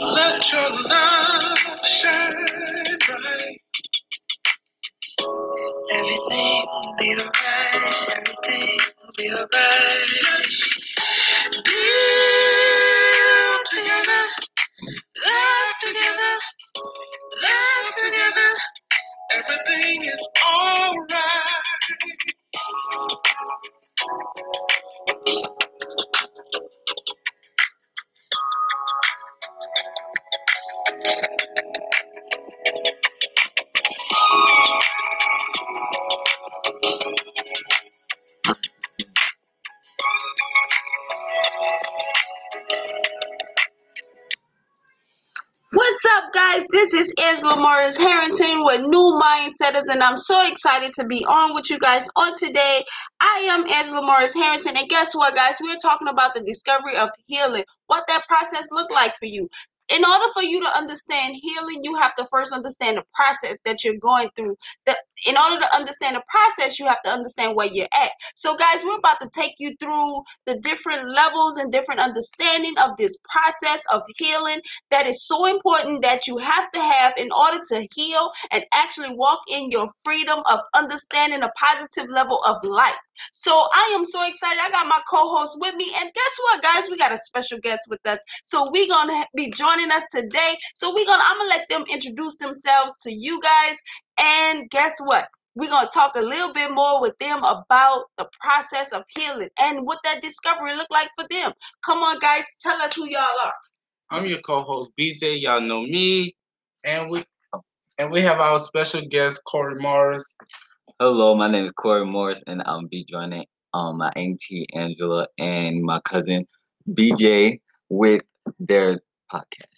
Let your love shine bright. Everything will be alright. Everything will be alright. Let's build up, guys? This is Angela Morris Harrington with New Mindsetters, and I'm so excited to be on with you guys on today. I am Angela Morris Harrington, and guess what, guys? We're talking about the discovery of healing, what that process looked like for you. In order for you to understand healing, you have to first understand the process that you're going through. That in order to understand the process, you have to understand where you're at. So, guys, we're about to take you through the different levels and different understanding of this process of healing that is so important that you have to have in order to heal and actually walk in your freedom of understanding a positive level of life. So I am so excited. I got my co-host with me, and guess what, guys? We got a special guest with us. So we're gonna be joining us today. So we're gonna I'm gonna let them introduce themselves to you guys, and guess what? We're to talk a little bit more with them about the process of healing and what that discovery looked like for them. Come on, guys, tell us who y'all are. I'm your co-host BJ. Y'all know me, and we and we have our special guest Corey Morris. Hello, my name is Corey Morris, and I'll be joining um, my auntie Angela and my cousin BJ with their podcast.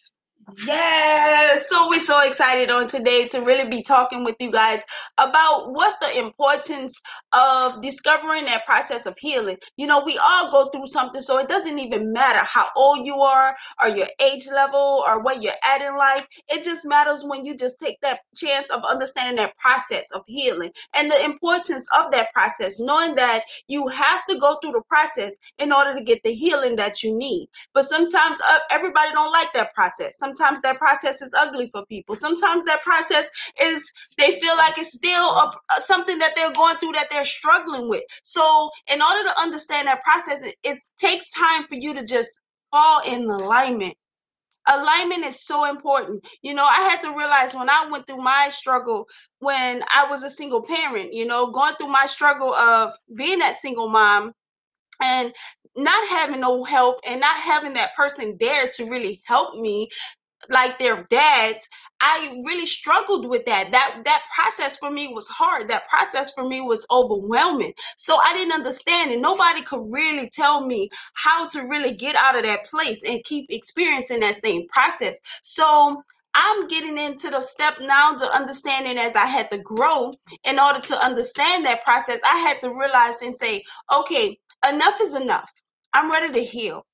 Yes, so we're so excited on today to really be talking with you guys about what's the importance of discovering that process of healing. You know, we all go through something, so it doesn't even matter how old you are or your age level or where you're at in life. It just matters when you just take that chance of understanding that process of healing and the importance of that process, knowing that you have to go through the process in order to get the healing that you need. But sometimes uh, everybody don't like that process. Sometimes sometimes that process is ugly for people. Sometimes that process is they feel like it's still a, something that they're going through that they're struggling with. So, in order to understand that process, it, it takes time for you to just fall in alignment alignment is so important you know i had to realize when i went through my struggle when i was a single parent you know going through my struggle of being that single mom and not having no help and not having that person there to really help me like their dads i really struggled with that that that process for me was hard that process for me was overwhelming so i didn't understand and nobody could really tell me how to really get out of that place and keep experiencing that same process so I'm getting into the step now to understanding as I had to grow in order to understand that process. I had to realize and say, okay, enough is enough. I'm ready to heal.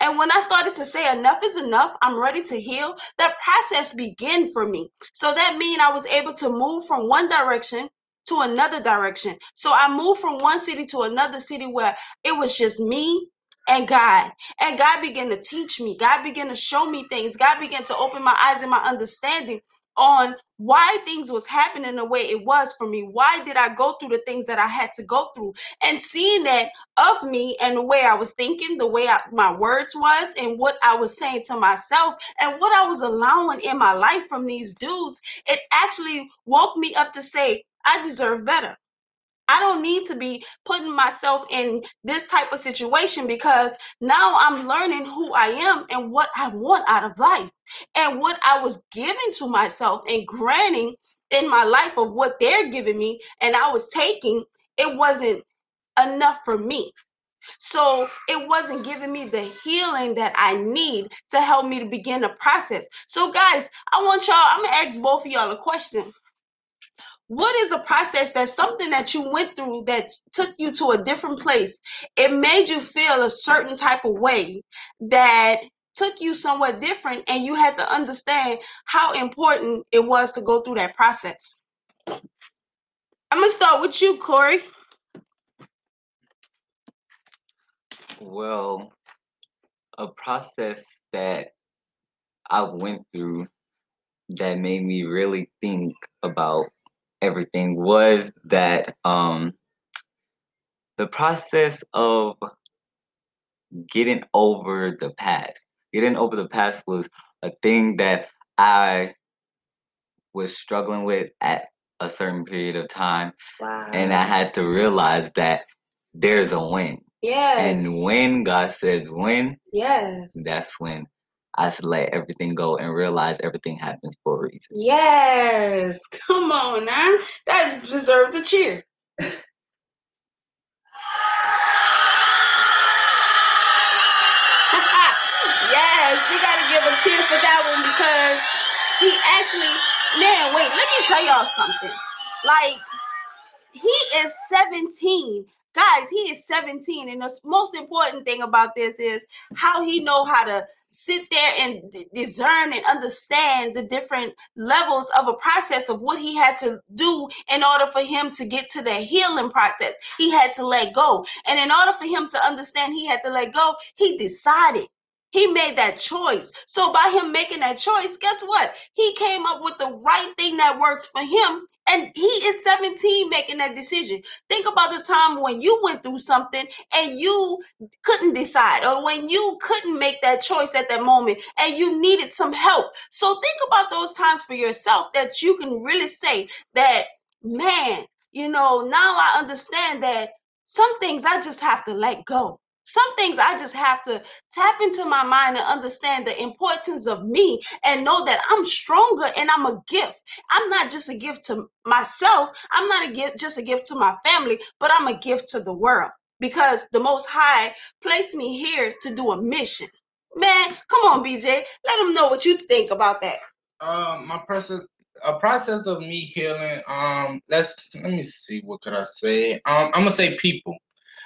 And when I started to say enough is enough, I'm ready to heal, that process began for me. So that means I was able to move from one direction to another direction. So I moved from one city to another city where it was just me and God. And God began to teach me. God began to show me things. God began to open my eyes and my understanding on why things was happening the way it was for me. Why did i go through the things that i had to go through? And seeing that of me and the way i was thinking the way I, my words was and what i was saying to myself and what i was allowing in my life from these dudes it actually woke me up to say i deserve better I don't need to be putting myself in this type of situation because now I'm learning who I am and what I want out of life and what I was giving to myself and granting in my life of what they're giving me and I was taking, it wasn't enough for me. So it wasn't giving me the healing that I need to help me to begin the process. So, guys, I want y'all, I'm gonna ask both of y'all a question what is the process that's something that you went through that took you to a different place it made you feel a certain type of way that took you somewhere different and you had to understand how important it was to go through that process? I'm gonna start with you corey. Well, a process that I went through that made me really think about everything was that um the process of getting over the past. Getting over the past was a thing that I was struggling with at a certain period of time Wow. and I had to realize that there's a win. yes. And when God says win, yes. that's when I should let everything go and realize everything happens for a reason. Yes. Come on now. That deserves a cheer. yes, we gotta give a cheer for that one because he actually, man, wait, let me tell y'all something. Like, he is 17 guys he is 17 and the most important thing about this is how he know how to sit there and discern and understand the different levels of a process of what he had to do in order for him to get to the healing process he had to let go and in order for him to understand he had to let go he decided he made that choice. So by him making that choice, guess what? He came up with the right thing that works for him. And he is 17 making that decision. Think about the time when you went through something and you couldn't decide, or when you couldn't make that choice at that moment and you needed some help. So think about those times for yourself that you can really say that, man, you know, now I understand that some things I just have to let go. Some things I just have to tap into my mind and understand the importance of me and know that I'm stronger and I'm a gift. I'm not just a gift to myself. I'm not a gift just a gift to my family, but I'm a gift to the world because the most high placed me here to do a mission. Man, come on, BJ. Let them know what you think about that. Um, my process, a process of me healing. Um, let's let me see. What could I say? Um, I'm gonna say people.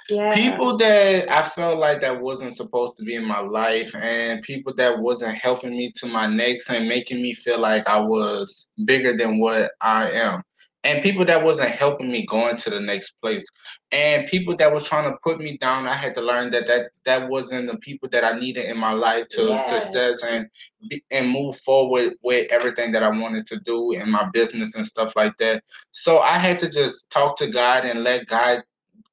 Yeah. people that I felt like that wasn't supposed to be in my life, and people that wasn't helping me to my next and making me feel like I was bigger than what I am, and people that wasn't helping me going to the next place, and people that was trying to put me down. I had to learn that that that wasn't the people that I needed in my life to Yes. success and and move forward with everything that I wanted to do in my business and stuff like that. So I had to just talk to God and let God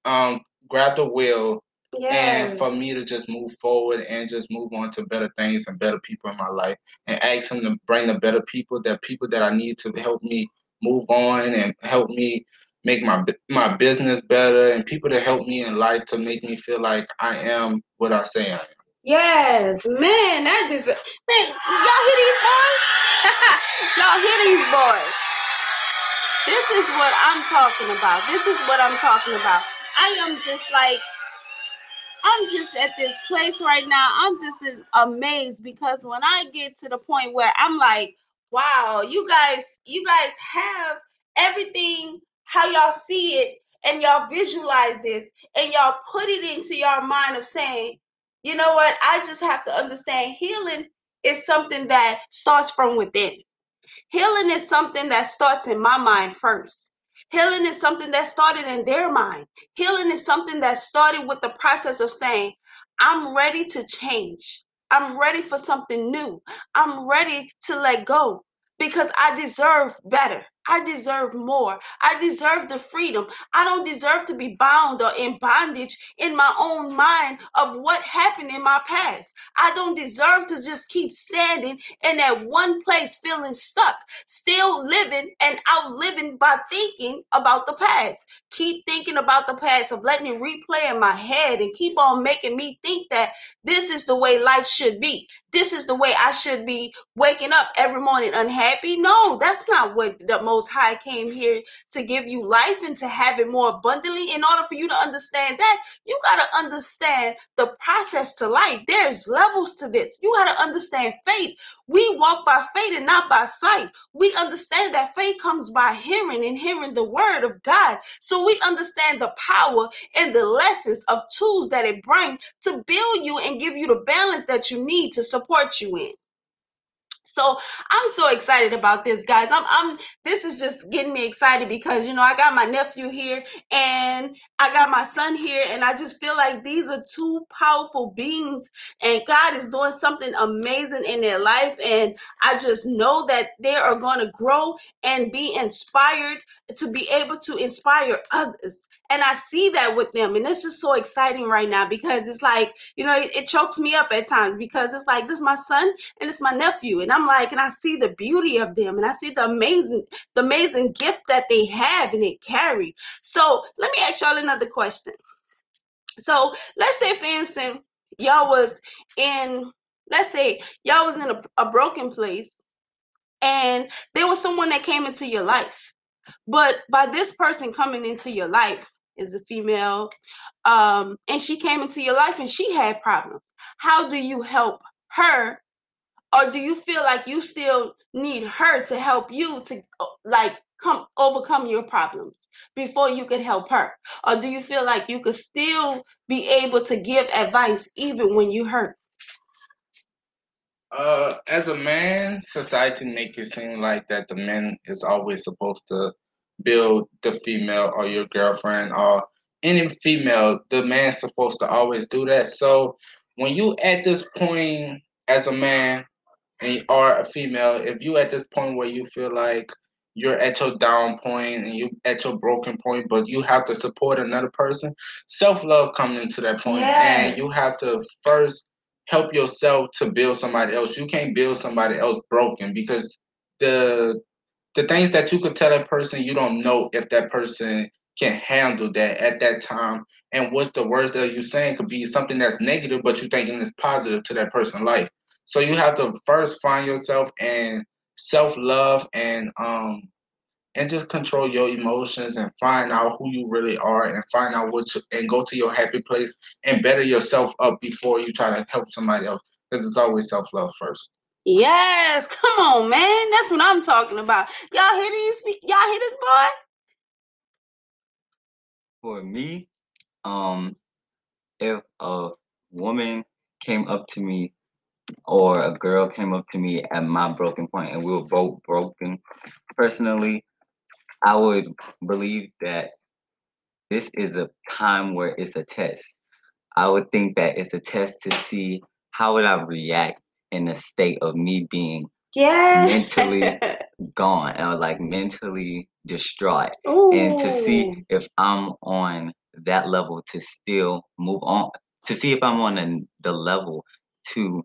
um grab the wheel Yes. and for me to just move forward and just move on to better things and better people in my life and ask him to bring the better people that people that I need to help me move on and help me make my my business better and people to help me in life to make me feel like I am what I say I am. Yes, man, that is man. Y'all hear these boys? y'all hear these boys? This is what I'm talking about. This is what I'm talking about. I am just like I'm just at this place right now. I'm just amazed because when I get to the point where I'm like, wow, you guys, you guys have everything how y'all see it and y'all visualize this and y'all put it into your mind of saying, you know what? I just have to understand healing is something that starts from within. Healing is something that starts in my mind first. Healing is something that started in their mind. Healing is something that started with the process of saying, I'm ready to change. I'm ready for something new. I'm ready to let go because I deserve better. I deserve more. I deserve the freedom. I don't deserve to be bound or in bondage in my own mind of what happened in my past. I don't deserve to just keep standing in that one place feeling stuck, still living and outliving by thinking about the past. Keep thinking about the past of letting it replay in my head and keep on making me think that this is the way life should be. This is the way I should be waking up every morning unhappy. No, that's not what the Most High came here to give you life and to have it more abundantly. In order for you to understand that, you got to understand the process to life. There's levels to this. You got to understand faith. We walk by faith and not by sight. We understand that faith comes by hearing and hearing the word of God. So we understand the power and the lessons of tools that it brings to build you and give you the balance that you need to support you in. So I'm so excited about this, guys. I'm, I'm. This is just getting me excited because you know I got my nephew here and I got my son here, and I just feel like these are two powerful beings, and God is doing something amazing in their life, and I just know that they are going to grow and be inspired to be able to inspire others. And I see that with them, and it's just so exciting right now because it's like you know it, it chokes me up at times because it's like this is my son and it's my nephew and i'm like and i see the beauty of them and i see the amazing the amazing gift that they have and they carry. So let me ask y'all another question. So let's say for instance y'all was in let's say y'all was in a, a broken place and there was someone that came into your life but by this person coming into your life is a female um and she came into your life and she had problems. How do you help her? Or do you feel like you still need her to help you to uh, like come overcome your problems before you could help her? Or do you feel like you could still be able to give advice even when you hurt Uh, as a man, society make it seem like that the man is always supposed to build the female or your girlfriend or any female. The man's supposed to always do that. So when you at this point as a man and you are a female, if you at this point where you feel like you're at your down point and you at your broken point, but you have to support another person, self love comes into that point, and you have to first help yourself to build somebody else. You can't build somebody else broken because the the things that you could tell that person, you don't know if that person can handle that at that time. And what the words that you're saying could be something that's negative, but you're thinking is positive to that person's life. So you have to first find yourself and self love and um and just control your emotions and find out who you really are and find out what you, and go to your happy place and better yourself up before you try to help somebody else because it's always self love first. yes come on man. That's what i'm talking about. Y'all hear these pe- y'all hear this boy? For me, um, if a woman came up to me or a girl came up to me at my broken point and we were both broken, personally, I would believe that this is a time where it's a test. I would think that it's a test to see how would I react in the state of me being mentally yes. gone or like mentally distraught and to see if I'm on that level to still move on to see if I'm on the, the level to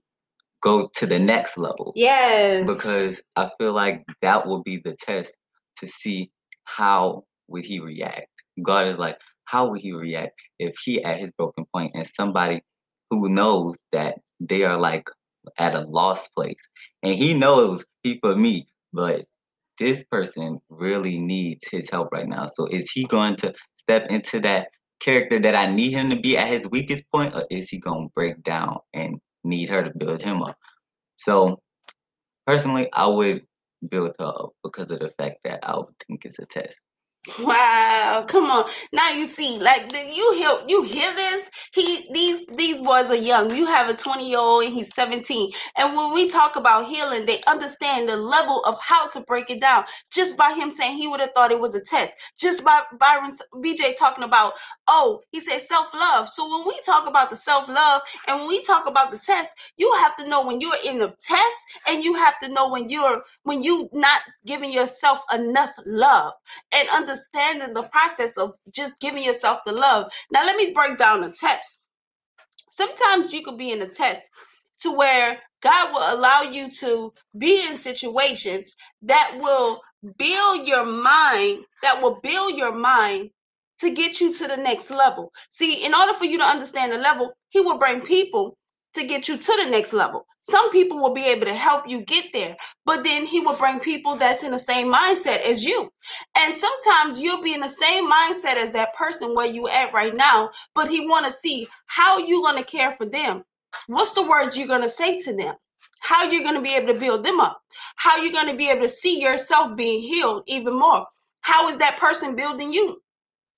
go to the next level. Yes. Because I feel like that will be the test to see how would he react. God is like, how would he react if he at his broken point and somebody who knows that they are like at a lost place and he knows he for me, but this person really needs his help right now. So is he going to step into that character that I need him to be at his weakest point, or is he going to break down and need her to build him up? So personally, I would build her up because of the fact that I would think it's a test. Wow, come on. Now you see, like you hear you hear this? He these these boys are young. You have a 20 year old and he's 17. And when we talk about healing, they understand the level of how to break it down. Just by him saying he would have thought it was a test. Just by Byron BJ talking about, oh, he said self-love. So when we talk about the self-love and when we talk about the test, you have to know when you're in the test and you have to know when you're when you not giving yourself enough love and understanding the process of just giving yourself the love. Now, let me break down a test. Sometimes you could be in a test to where God will allow you to be in situations that will build your mind, that will build your mind to get you to the next level. See, in order for you to understand the level, He will bring people to get you to the next level. Some people will be able to help you get there, but then He will bring people that's in the same mindset as you. And sometimes you'll be in the same mindset as that person where you at right now, but He want to see how you going to care for them. What's the words you're going to say to them? How you're going to be able to build them up? How you're going to be able to see yourself being healed even more? How is that person building you?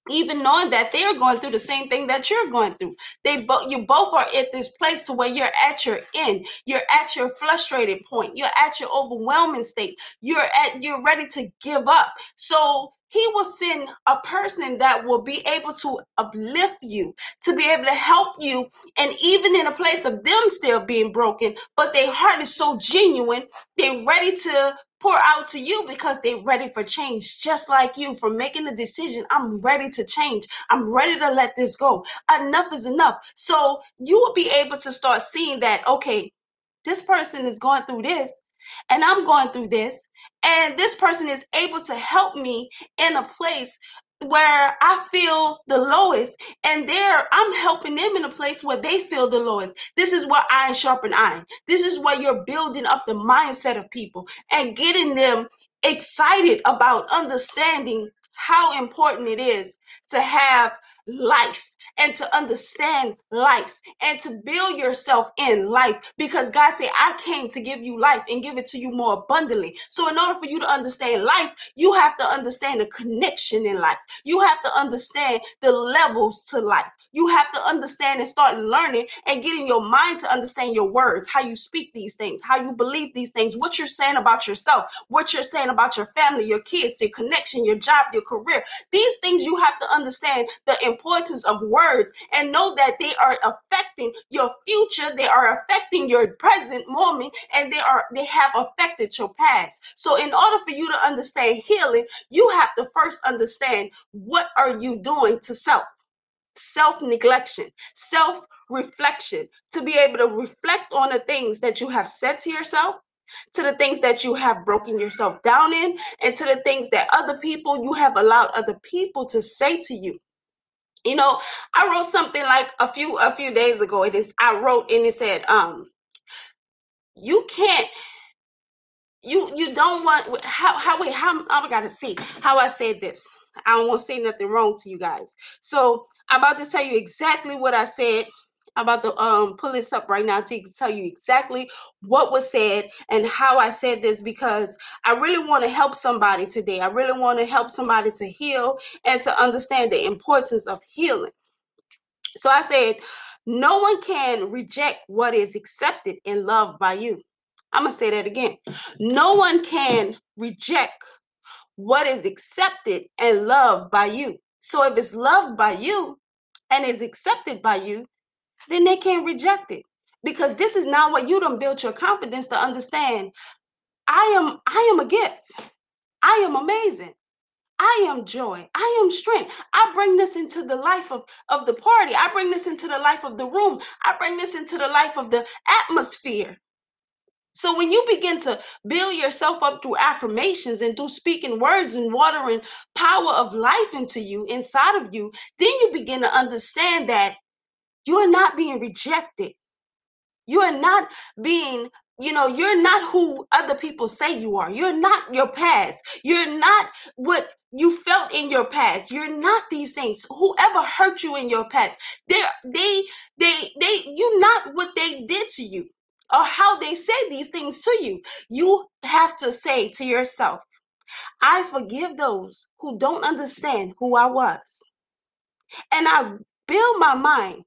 Even knowing that they're going through the same thing that you're going through. They both you both are at this place to where you're at your end. You're at your frustrated point. You're at your overwhelming state. You're at you're ready to give up. So he will send a person that will be able to uplift you to be able to help you and even in a place of them still being broken but their heart is so genuine they're ready to pour out to you because they're ready for change, just like you, for making a decision. I'm ready to change. I'm ready to let this go. Enough is enough. So you will be able to start seeing that, okay, this person is going through this, and I'm going through this, and this person is able to help me in a place where I feel the lowest, and there I'm helping them in a place where they feel the lowest. This is what iron sharpen iron. This is where you're building up the mindset of people and getting them excited about understanding how important it is to have life and to understand life and to build yourself in life because God said, I came to give you life and give it to you more abundantly. So, in order for you to understand life, you have to understand the connection in life, you have to understand the levels to life. You have to understand and start learning and getting your mind to understand your words, how you speak these things, how you believe these things, what you're saying about yourself, what you're saying about your family, your kids, your connection, your job, your career. These things you have to understand the importance of words and know that they are affecting your future, they are affecting your present moment, and they are they have affected your past. So in order for you to understand healing, you have to first understand what are you doing to self self neglection, self reflection, to be able to reflect on the things that you have said to yourself, to the things that you have broken yourself down in, and to the things that other people you have allowed other people to say to you. You know, I wrote something like a few a few days ago. It is I wrote and it said, um, you can't you you don't want how how wait how I gotta see how I said this. I don't want to say nothing wrong to you guys. So I'm about to tell you exactly what I said. I'm about to um pull this up right now to tell you exactly what was said and how I said this because I really want to help somebody today. I really want to help somebody to heal and to understand the importance of healing. So I said, no one can reject what is accepted and loved by you. I'm going to say that again. No one can reject what is accepted and loved by you. So if it's loved by you and is accepted by you, then they can't reject it. Because this is not what you don't build your confidence to understand. I am I am a gift. I am amazing. I am joy. I am strength. I bring this into the life of, of the party. I bring this into the life of the room. I bring this into the life of the atmosphere. So when you begin to build yourself up through affirmations and through speaking words and watering power of life into you, inside of you, then you begin to understand that you're not being rejected. You are not being, you know, you're not who other people say you are. You're not your past. You're not what you felt in your past. You're not these things. Whoever hurt you in your past, they they they they you're not what they did to you or how they say these things to you. You have to say to yourself, I forgive those who don't understand who I was. And I build my mind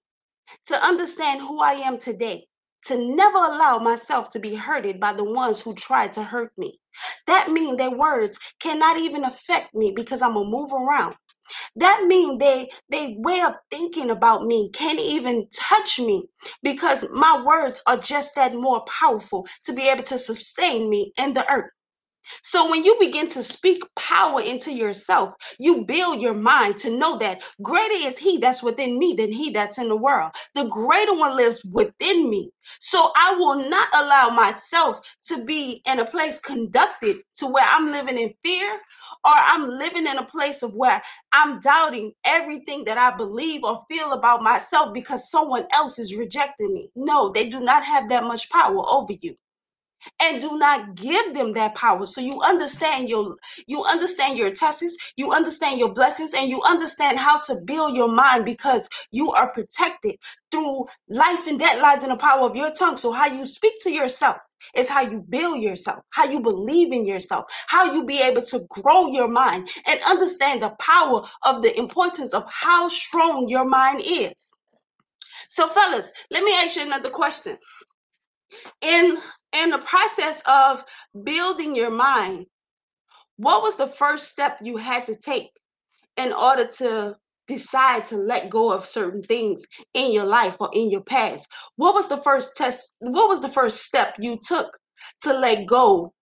to understand who I am today, to never allow myself to be hurted by the ones who tried to hurt me. That means their words cannot even affect me because I'm gonna move around. That means they they way of thinking about me can't even touch me because my words are just that more powerful to be able to sustain me in the earth. So when you begin to speak power into yourself, you build your mind to know that greater is he that's within me than he that's in the world. The greater one lives within me. So I will not allow myself to be in a place conducted to where I'm living in fear or I'm living in a place of where I'm doubting everything that I believe or feel about myself because someone else is rejecting me. No, they do not have that much power over you and do not give them that power so you understand your you understand your tests you understand your blessings and you understand how to build your mind because you are protected through life and death lies in the power of your tongue so how you speak to yourself is how you build yourself, how you believe in yourself, how you be able to grow your mind and understand the power of the importance of how strong your mind is. So, fellas, let me ask you another question. In in the process of building your mind, what was the first step you had to take in order to decide to let go of certain things in your life or in your past? What was the first test what was the first step you took to let go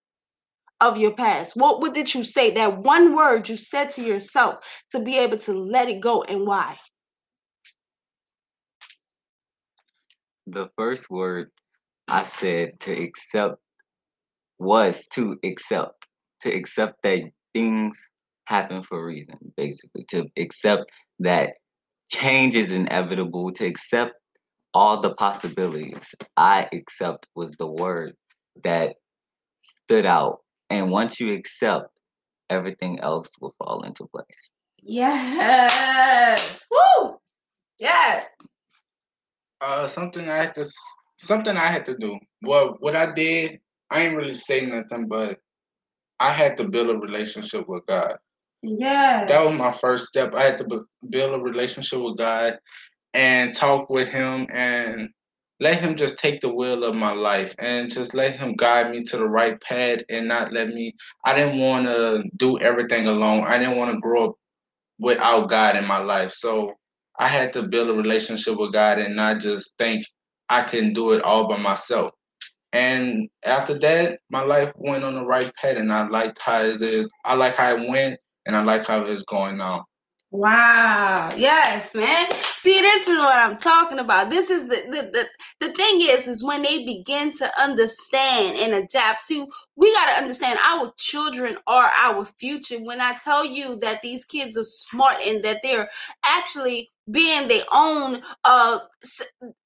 of your past? What what did you say? That one word you said to yourself to be able to let it go and why? The first word i said to accept was to accept to accept that things happen for a reason basically to accept that change is inevitable, to accept all the possibilities. I accept was the word that stood out. And once you accept, everything else will fall into place. Yes. Woo! Yes. Uh, something I had to something I had to do. Well, what I did, I ain't really say nothing, but I had to build a relationship with God. Yeah. That was my first step. I had to build a relationship with God and talk with Him and let Him just take the wheel of my life and just let Him guide me to the right path and not let me. I didn't want to do everything alone. I didn't want to grow up without God in my life. So I had to build a relationship with God and not just think I can do it all by myself. And after that, my life went on the right path, and I liked how it is. I like how it went, and I like how it's going now. Wow. Yes, man. See, this is what I'm talking about. This is the the the, the thing is is when they begin to understand and adapt. See, we got to understand our children are our future. When I tell you that these kids are smart and that they're actually being their own uh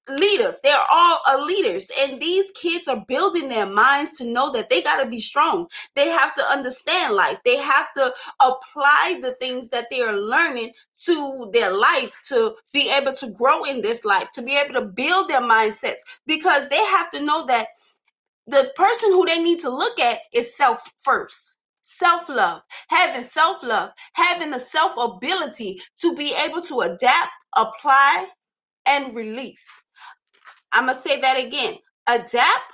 leaders. They're all uh, leaders, and these kids are building their minds to know that they got to be strong. They have to understand life. They have to apply the things that they are learning to their life to be able to grow in this life, to be able to build their mindsets, because they have to know that the person who they need to look at is self first self love, having self love, having the self ability to be able to adapt, apply, and release. I'm going to say that again adapt,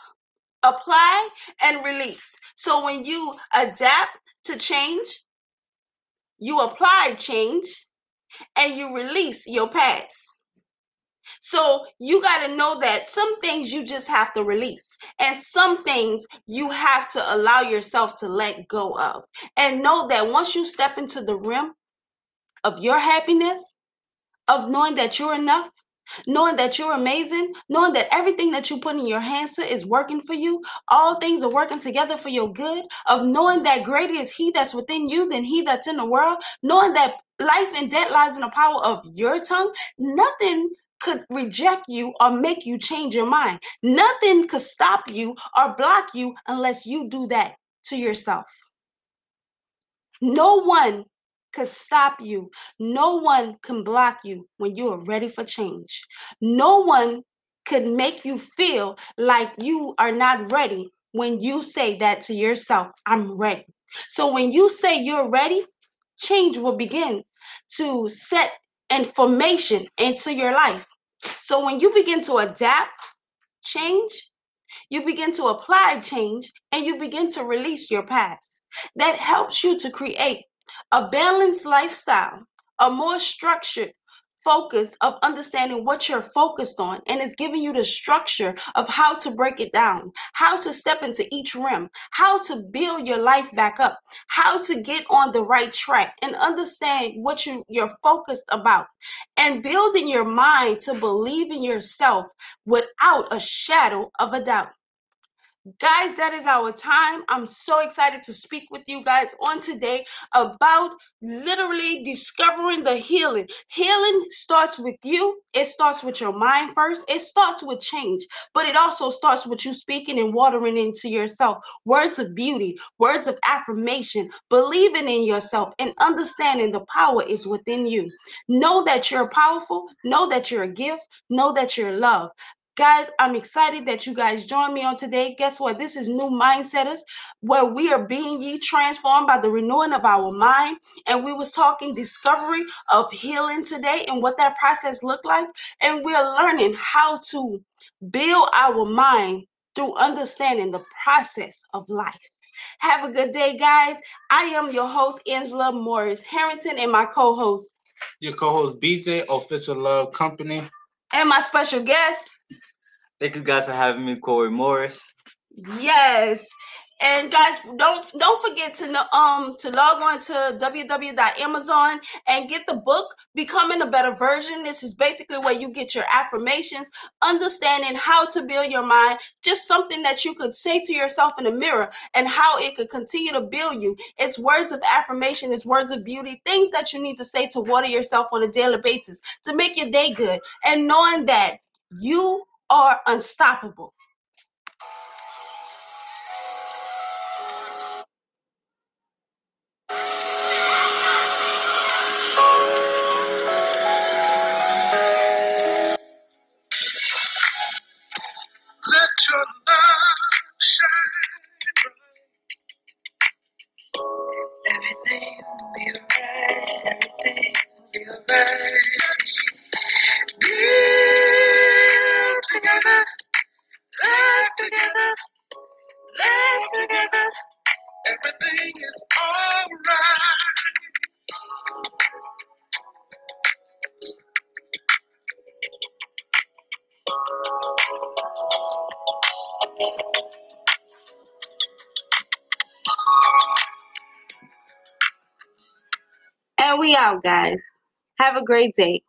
apply, and release. So when you adapt to change, you apply change, and you release your past. So you got to know that some things you just have to release, and some things you have to allow yourself to let go of. And know that once you step into the rim of your happiness, of knowing that you're enough, knowing that you're amazing, knowing that everything that you put in your hands to is working for you, all things are working together for your good, of knowing that greater is He that's within you than He that's in the world, knowing that life and death lies in the power of your tongue, nothing could reject you or make you change your mind. Nothing could stop you or block you unless you do that to yourself. No one could stop you. No one can block you when you are ready for change. No one could make you feel like you are not ready when you say that to yourself, I'm ready. So when you say you're ready, change will begin to set information into your life. So when you begin to adapt, change, you begin to apply change and you begin to release your past. That helps you to create a balanced lifestyle, a more structured focus of understanding what you're focused on and it's giving you the structure of how to break it down how to step into each rim how to build your life back up how to get on the right track and understand what you, you're focused about. And building your mind to believe in yourself without a shadow of a doubt Guys, that is our time. I'm so excited to speak with you guys on today about literally discovering the healing. Healing starts with you, it starts with your mind first, it starts with change, but it also starts with you speaking and watering into yourself words of beauty, words of affirmation, believing in yourself, and understanding the power is within you. Know that you're powerful, know that you're a gift, know that you're loved. Guys, I'm excited that you guys joined me on today. Guess what? This is New Mindsetters, where we are being ye transformed by the renewing of our mind. And we was talking discovery of healing today and what that process looked like. And we're learning how to build our mind through understanding the process of life. Have a good day, guys. I am your host, Angela Morris Harrington, and my co-host. Your co-host BJ, Official Love Company. And my special guest. Thank you guys for having me, Corey Morris. Yes. And guys, don't don't forget to um to log on to www.amazon and get the book Becoming a Better Version. This is basically where you get your affirmations, understanding how to build your mind, just something that you could say to yourself in the mirror and how it could continue to build you. It's words of affirmation, it's words of beauty, things that you need to say to water yourself on a daily basis to make your day good. And knowing that you are unstoppable. Have a great day.